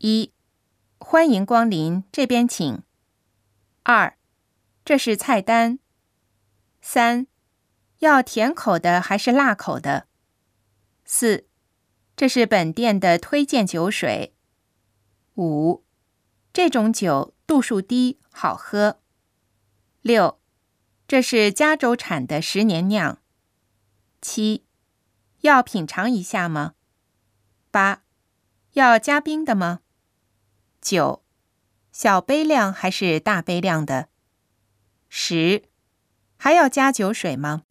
一，欢迎光临，这边请。二，这是菜单。三，要甜口的还是辣口的？四，这是本店的推荐酒水。五，这种酒度数低，好喝。六，这是加州产的十年酿。七，要品尝一下吗？八，要加冰的吗？九，小杯量还是大杯量的？十，还要加酒水吗？